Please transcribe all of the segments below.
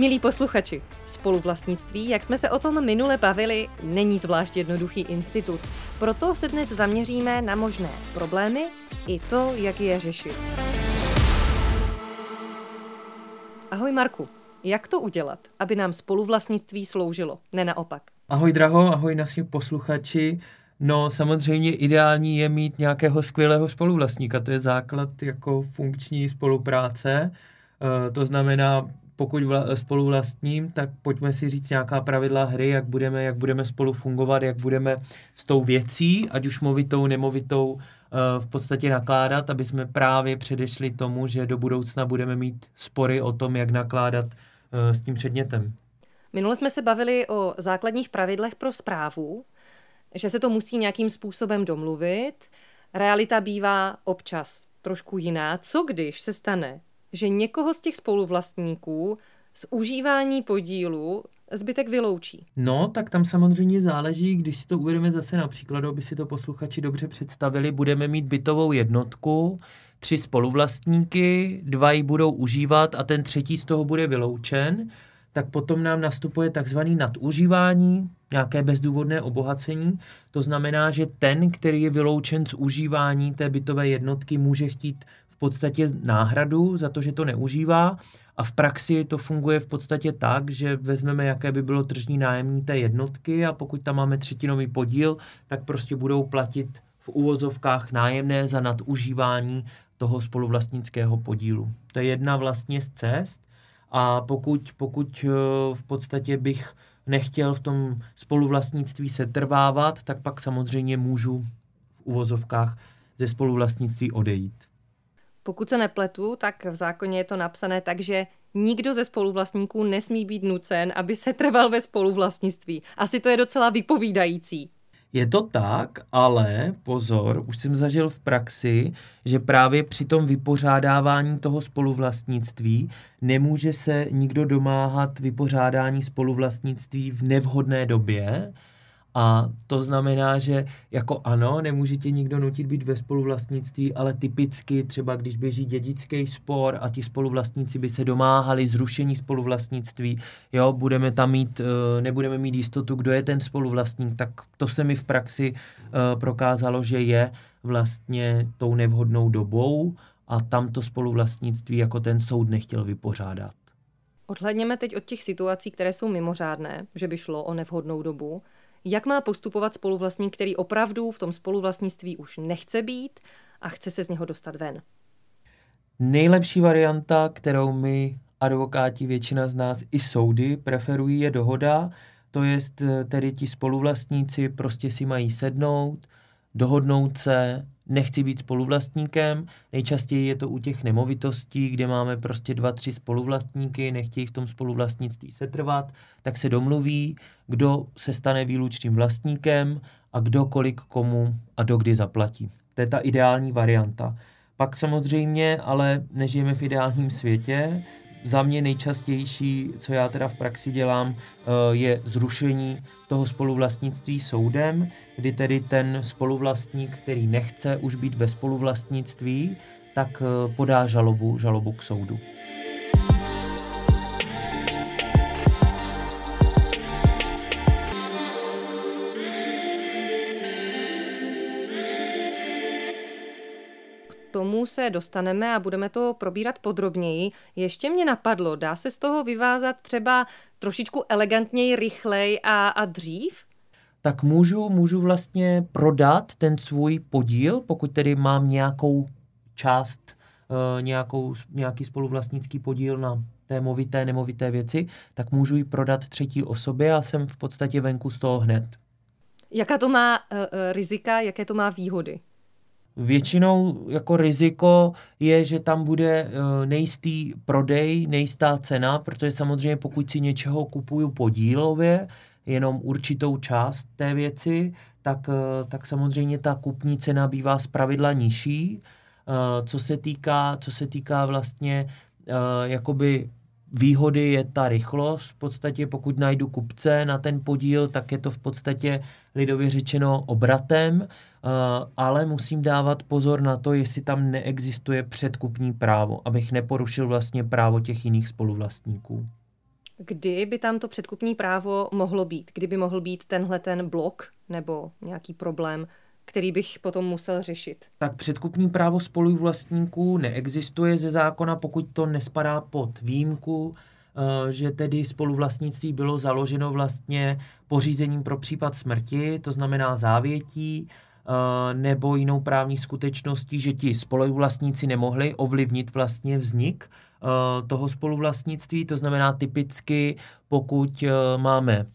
Milí posluchači, spoluvlastnictví, jak jsme se o tom minule bavili, není zvlášť jednoduchý institut. Proto se dnes zaměříme na možné problémy i to, jak je řešit. Ahoj Marku, jak to udělat, aby nám spoluvlastnictví sloužilo, ne naopak? Ahoj Draho, ahoj naši posluchači. No samozřejmě ideální je mít nějakého skvělého spoluvlastníka, to je základ jako funkční spolupráce. E, to znamená, pokud vla, spoluvlastním, tak pojďme si říct nějaká pravidla hry, jak budeme, jak budeme spolu fungovat, jak budeme s tou věcí, ať už movitou, nemovitou, e, v podstatě nakládat, aby jsme právě předešli tomu, že do budoucna budeme mít spory o tom, jak nakládat e, s tím předmětem. Minule jsme se bavili o základních pravidlech pro zprávu že se to musí nějakým způsobem domluvit. Realita bývá občas trošku jiná. Co když se stane, že někoho z těch spoluvlastníků z užívání podílu zbytek vyloučí? No, tak tam samozřejmě záleží, když si to uvedeme zase na příkladu, aby si to posluchači dobře představili, budeme mít bytovou jednotku, tři spoluvlastníky, dva ji budou užívat a ten třetí z toho bude vyloučen tak potom nám nastupuje takzvaný nadužívání, nějaké bezdůvodné obohacení. To znamená, že ten, který je vyloučen z užívání té bytové jednotky, může chtít podstatě náhradu za to, že to neužívá a v praxi to funguje v podstatě tak, že vezmeme, jaké by bylo tržní nájemní té jednotky a pokud tam máme třetinový podíl, tak prostě budou platit v uvozovkách nájemné za nadužívání toho spoluvlastnického podílu. To je jedna vlastně z cest. A pokud, pokud eh, v podstatě bych nechtěl v tom spoluvlastnictví se trvávat, tak pak samozřejmě můžu v uvozovkách ze spoluvlastnictví odejít. Pokud se nepletu, tak v zákoně je to napsané tak, že nikdo ze spoluvlastníků nesmí být nucen, aby se trval ve spoluvlastnictví. Asi to je docela vypovídající. Je to tak, ale pozor, už jsem zažil v praxi, že právě při tom vypořádávání toho spoluvlastnictví nemůže se nikdo domáhat vypořádání spoluvlastnictví v nevhodné době, a to znamená, že jako ano, nemůže tě nikdo nutit být ve spoluvlastnictví, ale typicky třeba když běží dědický spor a ti spoluvlastníci by se domáhali zrušení spoluvlastnictví, jo, budeme tam mít, eh, nebudeme mít jistotu, kdo je ten spoluvlastník, tak to se mi v praxi eh, prokázalo, že je vlastně tou nevhodnou dobou a tam to spoluvlastnictví jako ten soud nechtěl vypořádat. Odhledněme teď od těch situací, které jsou mimořádné, že by šlo o nevhodnou dobu jak má postupovat spoluvlastník, který opravdu v tom spoluvlastnictví už nechce být a chce se z něho dostat ven. Nejlepší varianta, kterou my advokáti, většina z nás i soudy preferují, je dohoda, to je eh, tedy ti spoluvlastníci prostě si mají sednout, dohodnout se, nechci být spoluvlastníkem. Nejčastěji je to u těch nemovitostí, kde máme prostě dva, tři spoluvlastníky, nechtějí v tom spoluvlastnictví setrvat, tak se domluví, kdo se stane výlučným vlastníkem a kdo kolik komu a dokdy zaplatí. To je ta ideální varianta. Pak samozřejmě, ale nežijeme v ideálním světě, za mě nejčastější, co já teda v praxi dělám, eh, je zrušení toho spoluvlastnictví soudem, kdy tedy ten spoluvlastník, který nechce už být ve spoluvlastnictví, tak eh, podá žalobu, žalobu k soudu. Tomu se dostaneme a budeme to probírat podrobněji. Ještě mě napadlo, dá se z toho vyvázat třeba trošičku elegantněji, rychleji a, a dřív? Tak můžu, můžu vlastně prodat ten svůj podíl, pokud tedy mám nějakou část, uh, nějakou, nějaký spoluvlastnický podíl na té movité, nemovité věci, tak můžu ji prodat třetí osobě a jsem v podstatě venku z toho hned. Jaká to má uh, rizika, jaké to má výhody? Většinou jako riziko je, že tam bude eh, nejistý prodej, nejistá cena, protože samozřejmě pokud si něčeho kupuju podílově, jenom určitou část té věci, tak, eh, tak samozřejmě ta kupní cena bývá zpravidla nižší. Eh, co se týká, co se týká vlastně jakoby výhody je ta rychlost. V podstatě pokud najdu kupce na ten podíl, tak je to v podstatě lidově řečeno obratem, eh, ale musím dávat pozor na to, jestli tam neexistuje předkupní právo, abych neporušil vlastně právo těch jiných spoluvlastníků. Kdy by tam to předkupní právo mohlo být? Kdyby mohl být tenhle ten blok nebo nějaký problém, který bych potom musel řešit? Tak předkupní právo spoluvlastníků neexistuje ze zákona, pokud to nespadá pod výjimku, eh, že tedy spoluvlastnictví bylo založeno vlastně pořízením pro případ smrti, to znamená závětí, eh, nebo jinou právní skutečností, že ti spoluvlastníci nemohli ovlivnit vlastně vznik Eh, toho spoluvlastnictví, to znamená typicky, pokud máme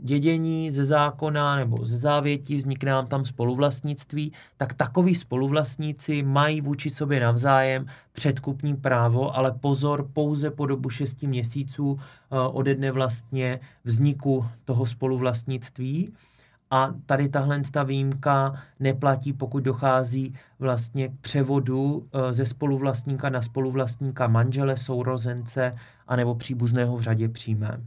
dědění ze zákona nebo ze závětí, vznikne nám tam spoluvlastnictví, tak takový spoluvlastníci mají vůči sobě navzájem předkupní právo, ale pozor, pouze po dobu 6 měsíců ode dne vlastně vzniku toho spoluvlastnictví. A tady tahle výjimka neplatí, pokud dochází vlastně k převodu eh, ze spoluvlastníka na spoluvlastníka manžele, sourozence anebo příbuzného v řadě přímé.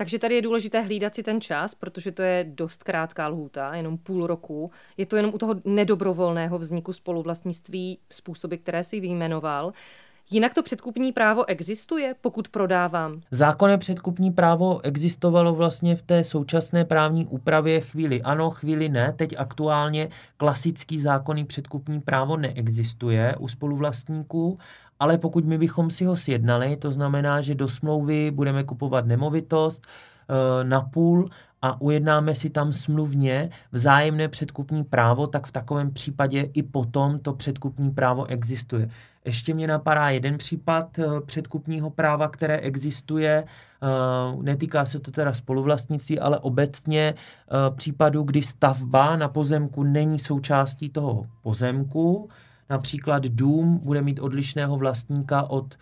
Takže tady je důležité hlídat si ten čas, protože to je dost krátká lhůta, jenom půl roku. Je to jenom u toho nedobrovolného vzniku spoluvlastnictví způsoby, které si vyjmenoval. Jinak to předkupní právo existuje, pokud prodávám? Zákonné předkupní právo existovalo vlastně v té současné právní úpravě chvíli ano, chvíli ne. Teď aktuálně klasický zákonný předkupní právo neexistuje u spoluvlastníků, ale pokud my bychom si ho sjednali, to znamená, že do smlouvy budeme kupovat nemovitost, eh, na půl a ujednáme si tam smluvně vzájemné předkupní právo, tak v takovém případě i potom to předkupní právo existuje. Ještě mě napadá jeden případ eh, předkupního práva, které existuje. Eh, netýká se to teda spoluvlastnictví, ale obecně případu, kdy stavba na pozemku není součástí toho pozemku. Například dům bude mít odlišného vlastníka od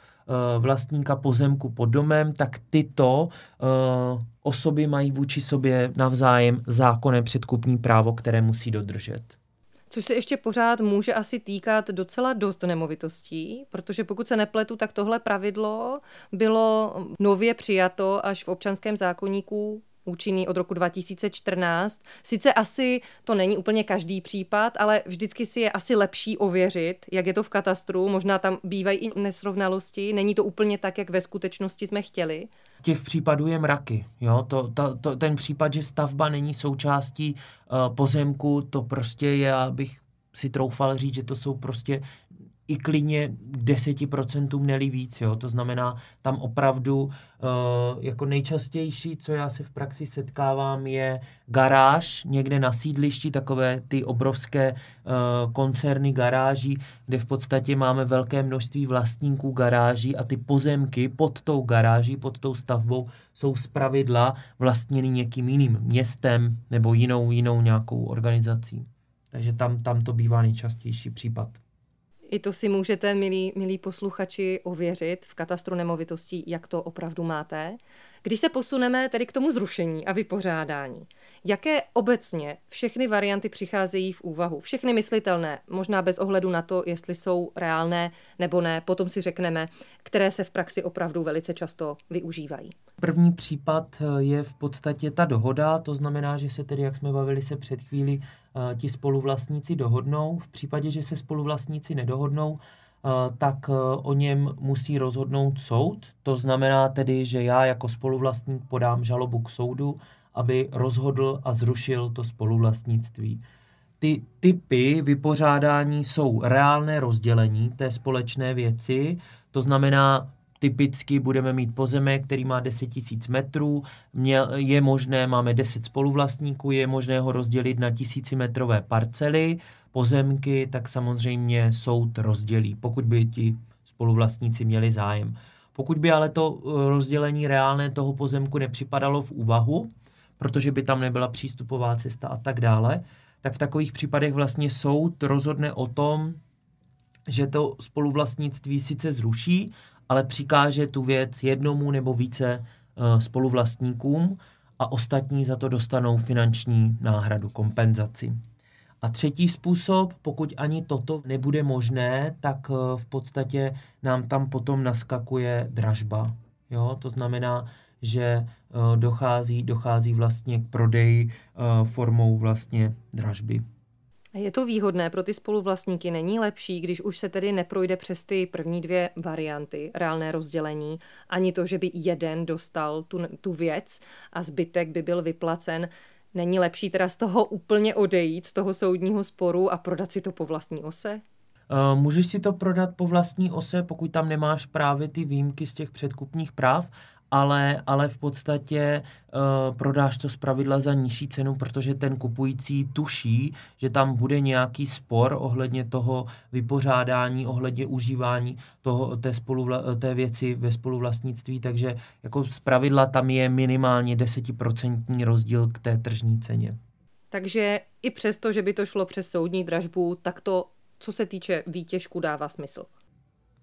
vlastníka pozemku pod domem, tak tyto osoby mají vůči sobě navzájem zákonné předkupní právo, které musí dodržet. Což se ještě pořád může asi týkat docela dost nemovitostí, protože pokud se nepletu, tak tohle pravidlo bylo nově přijato až v občanském zákonníku účinný od roku 2014. Sice asi to není úplně každý případ, ale vždycky si je asi lepší ověřit, jak je to v katastru. Možná tam bývají i nesrovnalosti, není to úplně tak, jak ve skutečnosti jsme chtěli. Těch případů je mraky. Jo? To, to, to, ten případ, že stavba není součástí uh, pozemku, to prostě je, abych si troufal říct, že to jsou prostě i klidně 10% neli víc. Jo? To znamená, tam opravdu uh, jako nejčastější, co já se v praxi setkávám, je garáž někde na sídlišti, takové ty obrovské uh, koncerny garáží, kde v podstatě máme velké množství vlastníků garáží a ty pozemky pod tou garáží, pod tou stavbou jsou zpravidla vlastněny někým jiným městem nebo jinou, jinou nějakou organizací. Takže tam, tam to bývá nejčastější případ. I to si můžete, milí, milí posluchači, ověřit v katastru nemovitostí, jak to opravdu máte. Když se posuneme tedy k tomu zrušení a vypořádání, jaké obecně všechny varianty přicházejí v úvahu? Všechny myslitelné, možná bez ohledu na to, jestli jsou reálné nebo ne, potom si řekneme, které se v praxi opravdu velice často využívají. První případ eh, je v podstatě ta dohoda, to znamená, že se tedy, jak jsme bavili se před chvíli, eh, ti spoluvlastníci dohodnou. V případě, že se spoluvlastníci nedohodnou, tak o něm musí rozhodnout soud. To znamená tedy, že já jako spoluvlastník podám žalobu k soudu, aby rozhodl a zrušil to spoluvlastnictví. Ty typy vypořádání jsou reálné rozdělení té společné věci, to znamená typicky budeme mít pozemek, který má 10 000 metrů, je možné, máme 10 spoluvlastníků, je možné ho rozdělit na tisícimetrové parcely, pozemky, tak samozřejmě soud rozdělí, pokud by ti spoluvlastníci měli zájem. Pokud by ale to eh, rozdělení reálné toho pozemku nepřipadalo v úvahu, protože by tam nebyla přístupová cesta a tak dále, tak v takových případech vlastně soud rozhodne o tom, že to spoluvlastnictví sice zruší, ale přikáže tu věc jednomu nebo více uh, spoluvlastníkům a ostatní za to dostanou finanční náhradu, kompenzaci. A třetí způsob, pokud ani toto nebude možné, tak uh, v podstatě nám tam potom naskakuje dražba. Jo? To znamená, že uh, dochází, dochází vlastně k prodeji formou vlastně dražby. Je to výhodné pro ty spoluvlastníky? Není lepší, když už se tedy neprojde přes ty první dvě varianty, reálné rozdělení, ani to, že by jeden dostal tu, tu věc a zbytek by byl vyplacen. Není lepší teda z toho úplně odejít, z toho soudního sporu a prodat si to po vlastní ose? Eh, můžeš si to prodat po vlastní ose, pokud tam nemáš právě ty výjimky z těch předkupních práv, ale, ale v podstatě uh, prodáš to zpravidla za nižší cenu, protože ten kupující tuší, že tam bude nějaký spor ohledně toho vypořádání, ohledně užívání toho, té, spoluvla, té věci ve spoluvlastnictví, takže jako zpravidla tam je minimálně desetiprocentní rozdíl k té tržní ceně. Takže i přesto, že by to šlo přes soudní dražbu, tak to, co se týče výtěžku, dává smysl.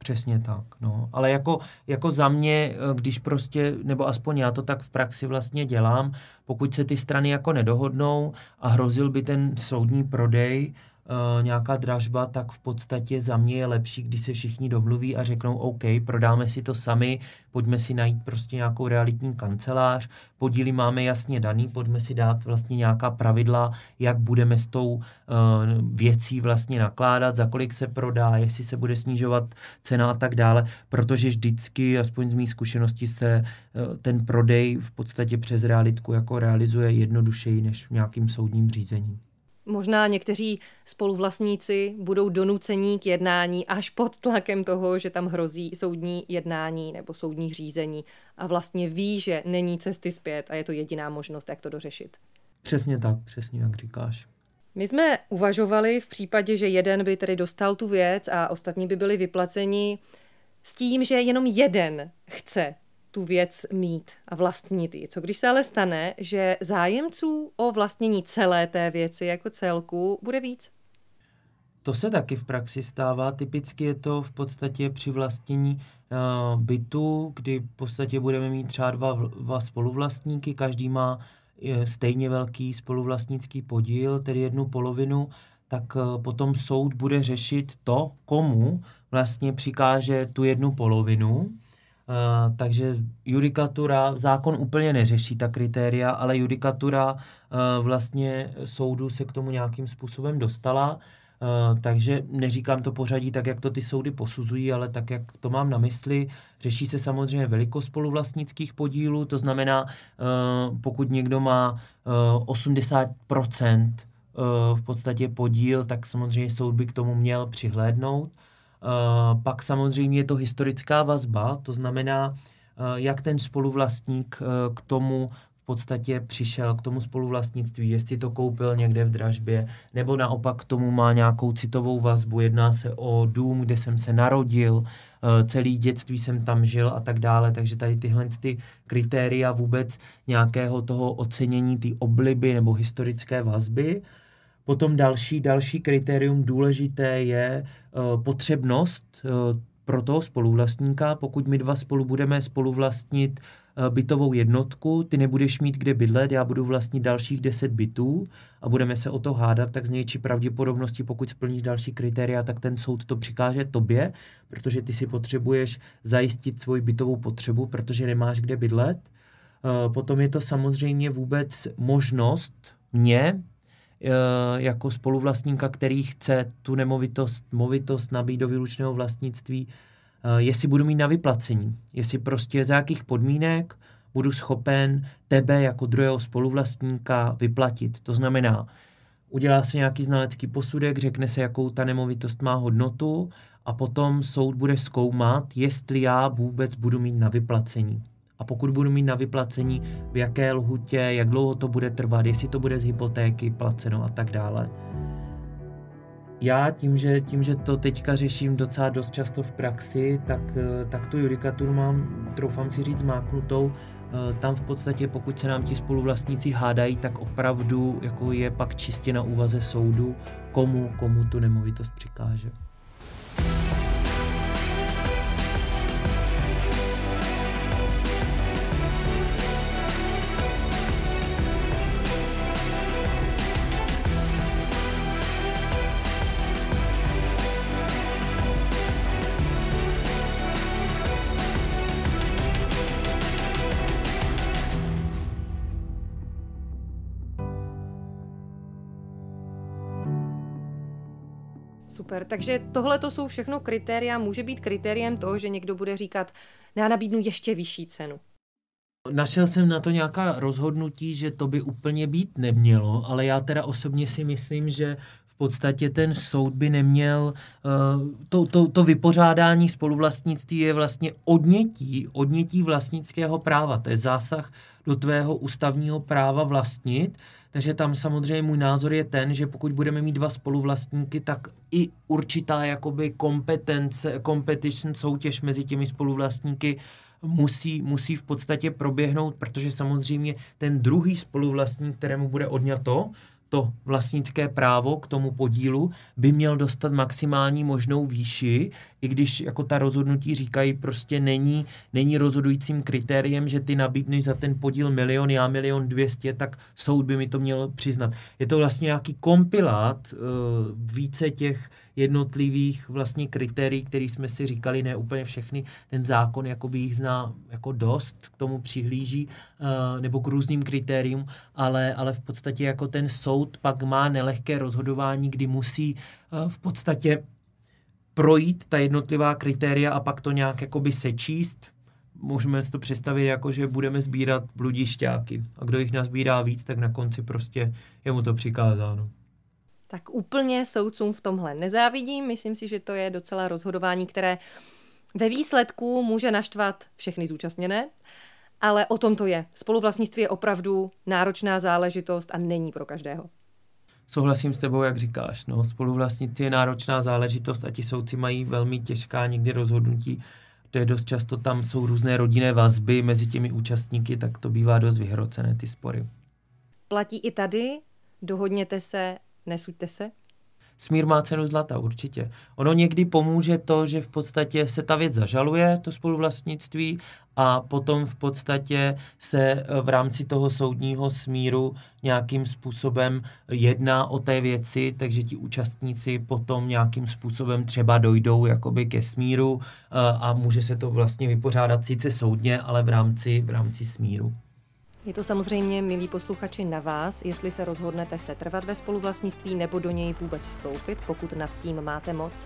Přesně tak, no. Ale jako, jako za mě, eh, když prostě, nebo aspoň já to tak v praxi vlastně dělám, pokud se ty strany jako nedohodnou a hrozil by ten soudní prodej, uh, nějaká dražba, tak v podstatě za mě je lepší, když se všichni domluví a řeknou OK, prodáme si to sami, pojďme si najít prostě nějakou realitní kancelář, podíly máme jasně daný, pojďme si dát vlastně nějaká pravidla, jak budeme s tou uh, věcí vlastně nakládat, za kolik se prodá, jestli se bude snižovat cena a tak dále, protože vždycky, aspoň z mých zkušeností, se uh, ten prodej v podstatě přes realitku jako realizuje jednodušeji než v nějakým soudním řízení. Možná někteří spoluvlastníci budou donucení k jednání až pod tlakem toho, že tam hrozí soudní jednání nebo soudní řízení a vlastně ví, že není cesty zpět a je to jediná možnost, jak to dořešit. Přesně tak, přesně jak říkáš. My jsme uvažovali v případě, že jeden by tedy dostal tu věc a ostatní by byli vyplaceni s tím, že jenom jeden chce tu věc mít a vlastnit ji. Co když se ale stane, že zájemců o vlastnění celé té věci jako celku bude víc? To se taky v praxi stává. Typicky je to v podstatě při vlastnění uh, bytu, kdy v podstatě budeme mít třeba dva, dva spoluvlastníky, každý má je, stejně velký spoluvlastnický podíl, tedy jednu polovinu, tak uh, potom soud bude řešit to, komu vlastně přikáže tu jednu polovinu Uh, takže judikatura, zákon úplně neřeší ta kritéria, ale judikatura uh, vlastně soudu se k tomu nějakým způsobem dostala. Uh, takže neříkám to pořadí tak, jak to ty soudy posuzují, ale tak, jak to mám na mysli. Řeší se samozřejmě velikost spoluvlastnických podílů, to znamená, pokud někdo má uh, 80% uh, v podstatě podíl, tak samozřejmě soud by k tomu měl přihlédnout. Uh, pak samozřejmě je to historická vazba, to znamená, uh, jak ten spoluvlastník uh, k tomu v podstatě přišel k tomu spoluvlastnictví, jestli to koupil někde v dražbě, nebo naopak k tomu má nějakou citovou vazbu, jedná se o dům, kde jsem se narodil, celý dětství jsem tam žil a tak dále, takže tady tyhle ty kritéria vůbec nějakého toho ocenění, ty obliby nebo historické vazby, Potom další, další kritérium důležité je uh, potřebnost uh, pro toho spoluvlastníka. Pokud my dva spolu budeme spoluvlastnit uh, bytovou jednotku, ty nebudeš mít kde bydlet, já budu vlastnit dalších 10 bytů a budeme se o to hádat, tak z největší pravděpodobnosti, pokud splníš další kritéria, tak ten soud to přikáže tobě, protože ty si potřebuješ zajistit svoji bytovou potřebu, protože nemáš kde bydlet. Potom je to samozřejmě vůbec možnost mě Eh, jako spoluvlastníka, který chce tu nemovitost, movitost nabít do výlučného vlastnictví, eh, jestli budu mít na vyplacení, jestli prostě za jakých podmínek budu schopen tebe jako druhého spoluvlastníka vyplatit. To znamená, udělá se nějaký znalecký posudek, řekne se, jakou ta nemovitost má hodnotu a potom soud bude zkoumat, jestli já vůbec budu mít na vyplacení a pokud budu mít na vyplacení, v jaké lhutě, jak dlouho to bude trvat, jestli to bude z hypotéky placeno a tak dále. Já tím, že, tím, že to teďka řeším docela dost často v praxi, tak, eh, tak tu judikaturu mám, troufám si říct, máknutou. Eh, tam v podstatě, pokud se nám ti spoluvlastníci hádají, tak opravdu jako je pak čistě na úvaze soudu, komu, komu tu nemovitost přikáže. Super, takže tohle to jsou všechno kritéria. Může být kritériem toho, že někdo bude říkat, já nabídnu ještě vyšší cenu. Našel jsem na to nějaká rozhodnutí, že to by úplně být nemělo, ale já teda osobně si myslím, že v podstatě ten soud by neměl, uh, to, to, to vypořádání spoluvlastnictví je vlastně odnětí, odnětí vlastnického práva, to je zásah do tvého ústavního práva vlastnit, takže tam samozřejmě můj názor je ten, že pokud budeme mít dva spoluvlastníky, tak i určitá jakoby kompetence, competition, soutěž mezi těmi spoluvlastníky musí, musí v podstatě proběhnout, protože samozřejmě ten druhý spoluvlastník, kterému bude odňato, to vlastnické právo k tomu podílu by měl dostat maximální možnou výši, i když jako ta rozhodnutí říkají, prostě není, není rozhodujícím kritériem, že ty nabídneš za ten podíl milion, já milion dvěstě, tak soud by mi to měl přiznat. Je to vlastně nějaký kompilát uh, více těch jednotlivých vlastně kritérií, které jsme si říkali, ne úplně všechny, ten zákon jakoby jich zná jako dost, k tomu přihlíží, uh, nebo k různým kritériům, ale, ale v podstatě jako ten soud pak má nelehké rozhodování, kdy musí uh, v podstatě projít ta jednotlivá kritéria a pak to nějak jakoby sečíst. Můžeme si to představit jako, že budeme sbírat bludišťáky a kdo jich nazbírá víc, tak na konci prostě je mu to přikázáno. Tak úplně soudcům v tomhle nezávidím. Myslím si, že to je docela rozhodování, které ve výsledku může naštvat všechny zúčastněné, ale o tom to je. Spoluvlastnictví je opravdu náročná záležitost a není pro každého souhlasím s tebou, jak říkáš. No, spoluvlastnictví je náročná záležitost a ti soudci mají velmi těžká někdy rozhodnutí. To je dost často, tam jsou různé rodinné vazby mezi těmi účastníky, tak to bývá dost vyhrocené ty spory. Platí i tady, dohodněte se, nesuďte se? smír má cenu zlata, určitě. Ono někdy pomůže to, že v podstatě se ta věc zažaluje, to spoluvlastnictví, a potom v podstatě se eh, v rámci toho soudního smíru nějakým způsobem jedná o té věci, takže ti účastníci potom nějakým způsobem třeba dojdou jakoby ke smíru eh, a může se to vlastně vypořádat sice soudně, ale v rámci, v rámci smíru. Je to samozřejmě, milí posluchači, na vás, jestli se rozhodnete setrvat ve spoluvlastnictví nebo do něj vůbec vstoupit, pokud nad tím máte moc.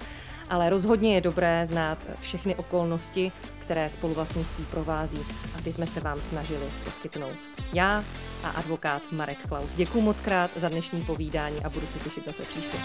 Ale rozhodně je dobré znát všechny okolnosti, které spoluvlastnictví provází a ty jsme se vám snažili poskytnout. Já a advokát Marek Klaus. Děkuji moc krát za dnešní povídání a budu se těšit zase příště.